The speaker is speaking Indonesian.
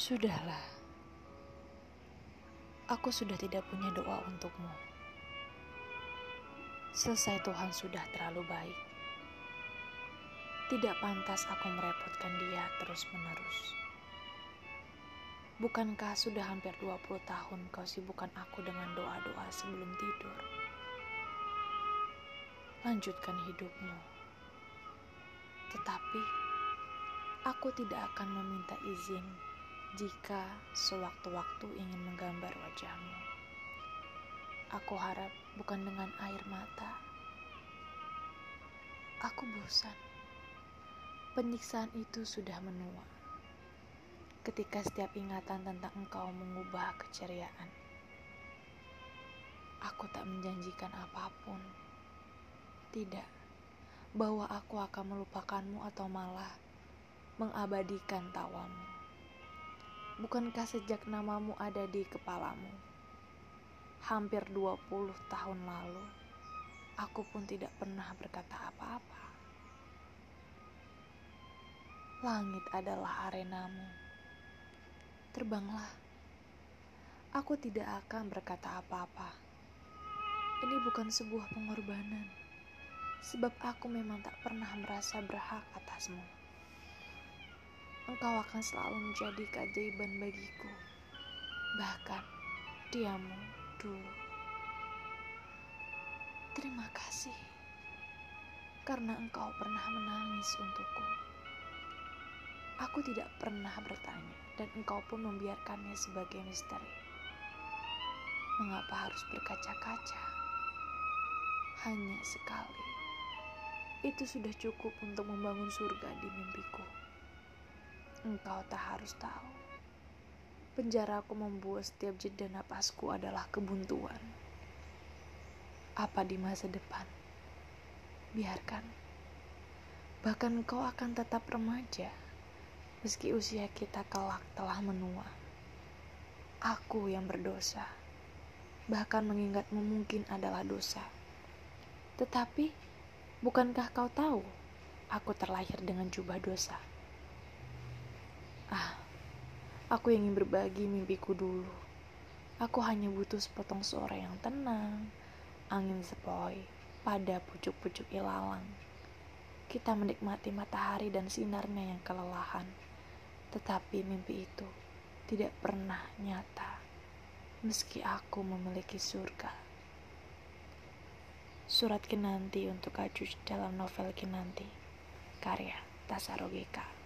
Sudahlah, aku sudah tidak punya doa untukmu. Selesai, Tuhan sudah terlalu baik. Tidak pantas aku merepotkan dia terus-menerus. Bukankah sudah hampir 20 tahun kau sibukkan aku dengan doa-doa sebelum tidur? Lanjutkan hidupmu. Tetapi, aku tidak akan meminta izin jika sewaktu-waktu ingin menggambar wajahmu. Aku harap bukan dengan air mata. Aku bosan. Penyiksaan itu sudah menua. Ketika setiap ingatan tentang engkau mengubah keceriaan. Aku tak menjanjikan apa pun. Tidak, bahwa aku akan melupakanmu atau malah mengabadikan tawamu. Bukankah sejak namamu ada di kepalamu? Hampir 20 tahun lalu, aku pun tidak pernah berkata apa-apa. Langit adalah arenamu. Terbanglah. Aku tidak akan berkata apa-apa. Ini bukan sebuah pengorbanan, sebab aku memang tak pernah merasa berhak atasmu engkau akan selalu menjadi keajaiban bagiku. Bahkan diamu dulu. Terima kasih karena engkau pernah menangis untukku. Aku tidak pernah bertanya dan engkau pun membiarkannya sebagai misteri. Mengapa harus berkaca-kaca? Hanya sekali. Itu sudah cukup untuk membangun surga di mimpiku. Engkau tak harus tahu. Penjaraku membuat setiap jeda napasku adalah kebuntuan. Apa di masa depan? Biarkan. Bahkan kau akan tetap remaja. Meski usia kita kelak telah menua. Aku yang berdosa. Bahkan mengingatmu mungkin adalah dosa. Tetapi, bukankah kau tahu aku terlahir dengan jubah dosa? Aku ingin berbagi mimpiku dulu. Aku hanya butuh sepotong sore yang tenang, angin sepoi pada pucuk-pucuk ilalang. Kita menikmati matahari dan sinarnya yang kelelahan. Tetapi mimpi itu tidak pernah nyata, meski aku memiliki surga. Surat Kinanti untuk Acuc dalam novel Kinanti, karya Tasarogeka.